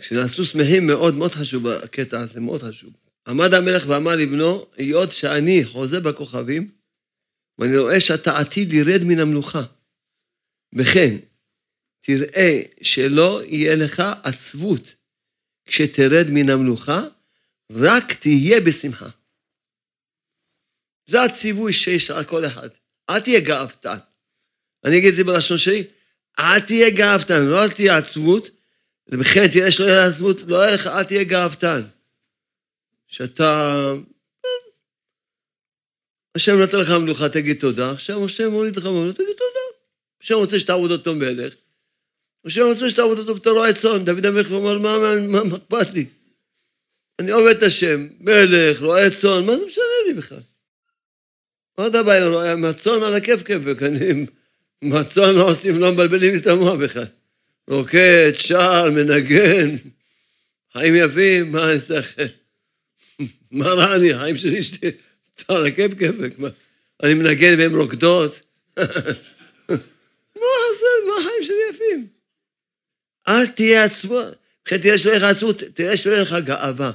כשנעשו שמחים מאוד, מאוד חשוב הקטע הזה, מאוד חשוב. עמד המלך ואמר לבנו, היות שאני חוזה בכוכבים, ואני רואה שאתה עתיד ירד מן המלוכה. וכן, תראה שלא יהיה לך עצבות כשתרד מן המלוכה, רק תהיה בשמחה. זה הציווי שיש על כל אחד. אל תהיה גאוותן. אני אגיד את זה בלשון שלי, אל תהיה גאוותן, לא אל תהיה עצבות, וכן תראה שלא יהיה עצבות, לא יהיה לך, אל תהיה גאוותן. שאתה... השם נתן לך מלוכה, תגיד תודה, עכשיו השם מוליד לך מלוכה, תגיד תודה. השם רוצה שתעבוד אותו מלך, השם רוצה שתעבוד אותו בתור רועה צאן. דוד המלך אומר, מה, אכפת לי? אני עובד את השם, מלך, רועה צאן, מה זה משנה לי בכלל? מה אתה בא אליי? מהצאן על הכיף-כיפק, אני... מהצאן לא עושים, לא מבלבלים לי את המוח בכלל. רוקד, שר, מנגן, חיים יפים, מה אני צריך? מה רע לי, חיים של אשתי, צאן הכיף-כיפק, אני מנגן והן רוקדות. [laughs] מה זה, מה החיים שלי יפים? אל תהיה עצבות, תראה שלא יהיה לך עצבות, תראה שלא יהיה לך גאווה.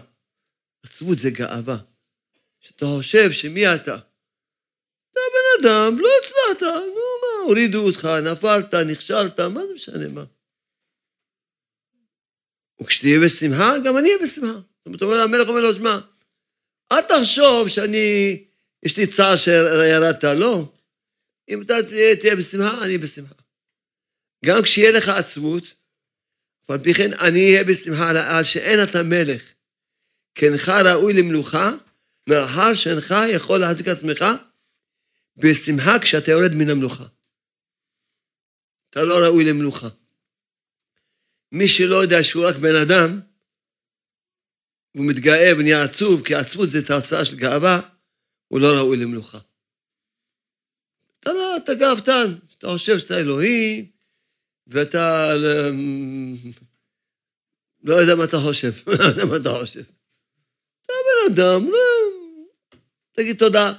עצבות זה גאווה. שאתה חושב שמי אתה? אתה בן אדם, לא הצלחת, נו מה, הורידו אותך, נפלת, נכשלת, מה זה משנה מה? וכשתהיה בשמחה, גם אני אהיה בשמחה. זאת אומרת, אומר המלך אומר לו, שמע, אל תחשוב שאני, יש לי צער שירדת, לא. אם אתה תהיה, תהיה בשמחה, אני בשמחה. גם כשיהיה לך עצבות, ועל פי כן אני אהיה בשמחה על שאין אתה מלך. כי אינך ראוי למלוכה, מאחר שאינך יכול להחזיק עצמך בשמחה כשאתה יורד מן המלוכה. אתה לא ראוי למלוכה. מי שלא יודע שהוא רק בן אדם, הוא מתגאה ונהיה עצוב, כי עצבות זה תוצאה של גאווה, הוא לא ראוי למלוכה. אתה לא, אתה גאוותן, אתה חושב שאתה אלוהים, ואתה לא יודע מה אתה חושב, [laughs] לא יודע מה אתה חושב. אתה בן אדם, לא... תגיד תודה.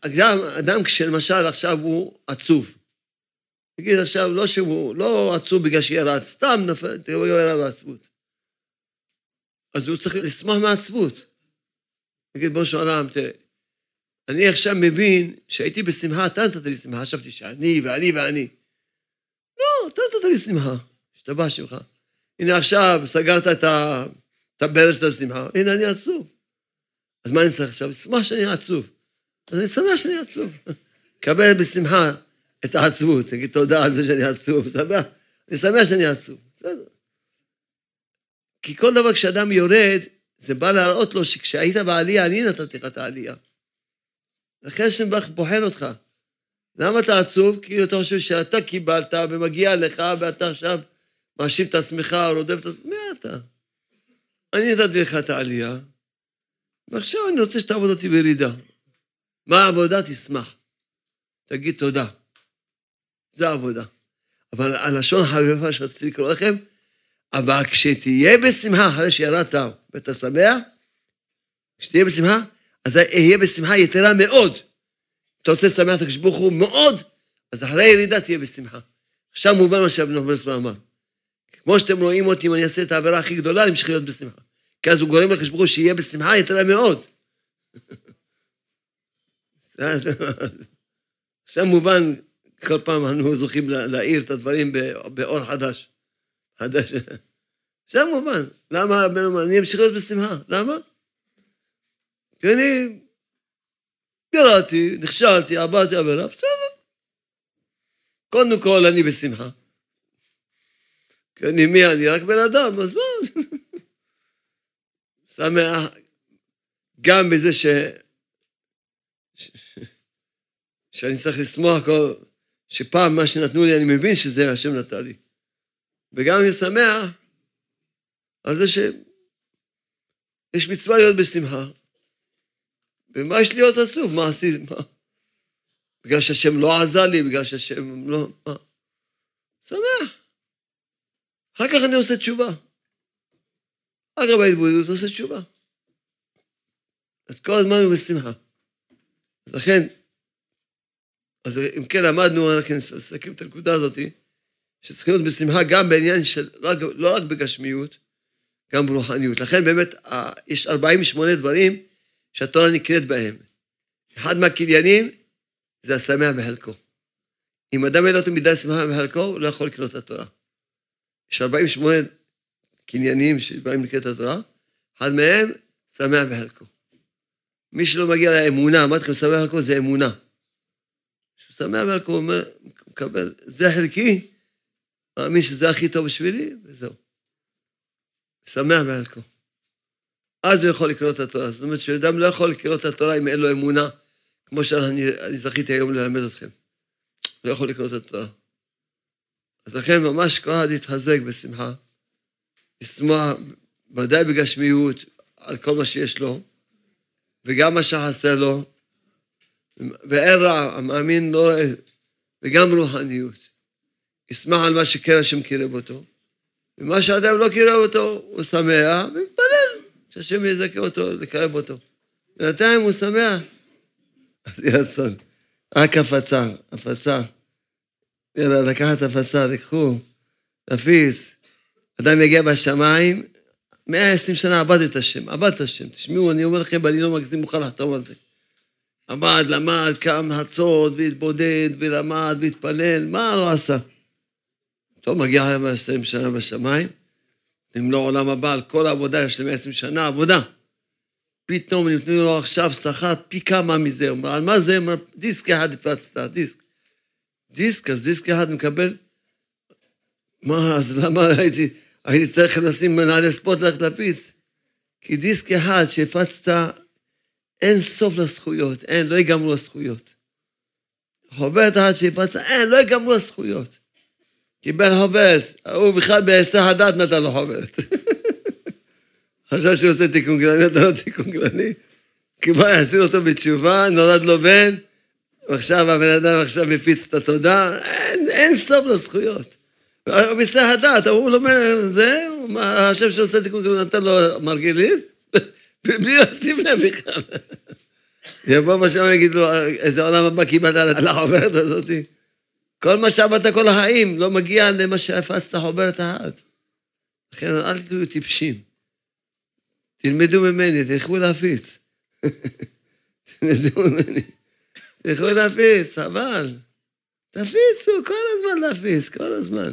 אדם, אדם כשלמשל עכשיו הוא עצוב, תגיד עכשיו, לא שהוא, לא עצוב בגלל שירד, סתם נפל, תראו, ירד בעצבות. אז הוא צריך לשמוח מעצבות. תגיד, בוא שואלם, תראה, אני עכשיו מבין שהייתי בשמחה, אתה נתת לי שמחה, חשבתי שאני ואני ואני. לי שמחה, השתבח שמך. הנה עכשיו סגרת את, הברז של השמחה, הנה אני עצוב. אז מה אני צריך עכשיו? שמח שאני עצוב. אז אני שמח שאני עצוב. קבל בשמחה את העצבות, תגיד תודה על זה שאני עצוב, שמח. אני שמח שאני עצוב. בסדר. כי כל דבר כשאדם יורד, זה בא להראות לו שכשהיית בעלייה, אני נתתי לך את העלייה. לכן השם בוחן אותך. למה אתה עצוב? כאילו אתה חושב שאתה קיבלת ומגיע לך ואתה עכשיו מאשים את עצמך, רודף את עצמך, מי אתה? אני נתתי לך את העלייה, ועכשיו אני רוצה שתעבוד אותי בירידה. מה העבודה? תשמח. תגיד תודה. זה העבודה. אבל הלשון החריפה שרציתי לקרוא לכם, אבל כשתהיה בשמחה אחרי שירדת ואתה שמח, כשתהיה בשמחה, אז אהיה בשמחה יתרה מאוד. אתה רוצה לשמח את הקדוש ברוך הוא מאוד, אז אחרי הירידה תהיה בשמחה. עכשיו מובן מה שאבן אברסמן אמר. כמו שאתם רואים אותי, אם אני אעשה את העבירה הכי גדולה, אני אמשיך להיות בשמחה. כי אז הוא גורם לקדוש ברוך הוא שיהיה בשמחה יתרה מאוד. [laughs] עכשיו מובן, כל פעם אנו זוכים להאיר את הדברים באור חדש. חדש. [laughs] עכשיו מובן. למה אני אמשיך להיות בשמחה? למה? כי אני ירדתי, נכשלתי, עברתי עבירה, בסדר. קודם כל, אני בשמחה. כי אני, מי אני? רק בן אדם, אז מה? [laughs] שמח גם בזה ש... שאני צריך לשמוח כל... שפעם מה שנתנו לי, אני מבין שזה השם נתן לי. וגם אני שמח על זה שיש מצווה להיות בשמחה. ומה יש להיות עצוב? מה עשיתי? מה? בגלל שהשם לא עזר לי, בגלל שהשם לא... מה? שמח. אחר כך אני עושה תשובה. אחר כך בהתבודדות עושה תשובה. אז כל הזמן הוא בשמחה. אז לכן, אז אם כן למדנו, רק נסכם את הנקודה הזאת, שצריכים להיות בשמחה גם בעניין של, לא רק בגשמיות, גם ברוחניות. לכן באמת, יש 48 דברים שהתורה נקראת בהם. אחד מהקניינים זה השמח בחלקו. אם אדם אין לו את המידה שמחה בחלקו, הוא לא יכול לקנות את התורה. יש 48 קניינים שבהם נקראת התורה, אחד מהם שמח בחלקו. מי שלא מגיע לאמונה, אמרתי לכם, שמח בחלקו זה אמונה. כשהוא שמח בחלקו, הוא אומר, מקבל, זה חלקי, מאמין שזה הכי טוב בשבילי, וזהו. שמח בחלקו. אז הוא יכול לקרוא את התורה. זאת אומרת שאדם לא יכול לקרוא את התורה אם אין לו אמונה, כמו שאני זכיתי היום ללמד אתכם. לא יכול לקרוא את התורה. אז לכן ממש כל אחד יתחזק בשמחה, לשמוע ודאי בגשמיות על כל מה שיש לו, וגם מה שחסר לו, ואין רע, המאמין לא רואה, וגם רוחניות. ישמח על מה שכן השם קירב אותו, ומה שאדם לא קירב אותו, הוא שמח, שהשם יזכה אותו, לקרב אותו. בינתיים הוא שמח, אז יהיה רצון. רק הפצה, הפצה. יאללה, לקחת הפצה, לקחו, תפיץ. אדם יגיע בשמיים, 120 שנה עבד את השם, עבד את השם. תשמעו, אני אומר לכם, ואני לא מגזים, מוכן לחתום על זה. עבד, למד, קם הצוד, והתבודד, ולמד, והתפלל, מה לא עשה? טוב, מגיע להם 120 שנה בשמיים, אם לא עולם הבא, על כל העבודה, יש להם 120 שנה עבודה. פתאום נותנים לו עכשיו שכר פי כמה מזה. הוא אומר, על מה זה? דיסק אחד הפצת, דיסק. דיסק, אז דיסק אחד מקבל... מה, אז למה הייתי, הייתי צריך לשים מנהלי ספורט ללכת להפיץ? כי דיסק אחד שהפצת, אין סוף לזכויות, אין, לא ייגמרו הזכויות. חוברת אחת שהפצת, אין, לא ייגמרו הזכויות. קיבל חוברת, הוא בכלל בהיסח הדעת נתן לו חוברת. [laughs] חשב שהוא עושה תיקון כללי, נתן לו תיקון כללי. כי בא יחזיר אותו בתשובה, נולד לו בן, ועכשיו הבן אדם עכשיו מפיץ את התודה, אין, אין סוף לזכויות. בהיסח הדעת, הוא לומד, זה, השם שעושה תיקון כללי נתן לו מרגילית, בלי [laughs] לשים לב בכלל. [laughs] יבוא בשם ויגיד לו, איזה עולם הבא קיבלת על החוברת הזאתי. כל מה שעבדת כל החיים לא מגיע למה שהפצת חוברת אחת. לכן אל תהיו טיפשים. תלמדו ממני, תלכו להפיץ. [laughs] תלמדו ממני. תלכו להפיץ, חבל. תפיצו, כל הזמן להפיץ, כל הזמן.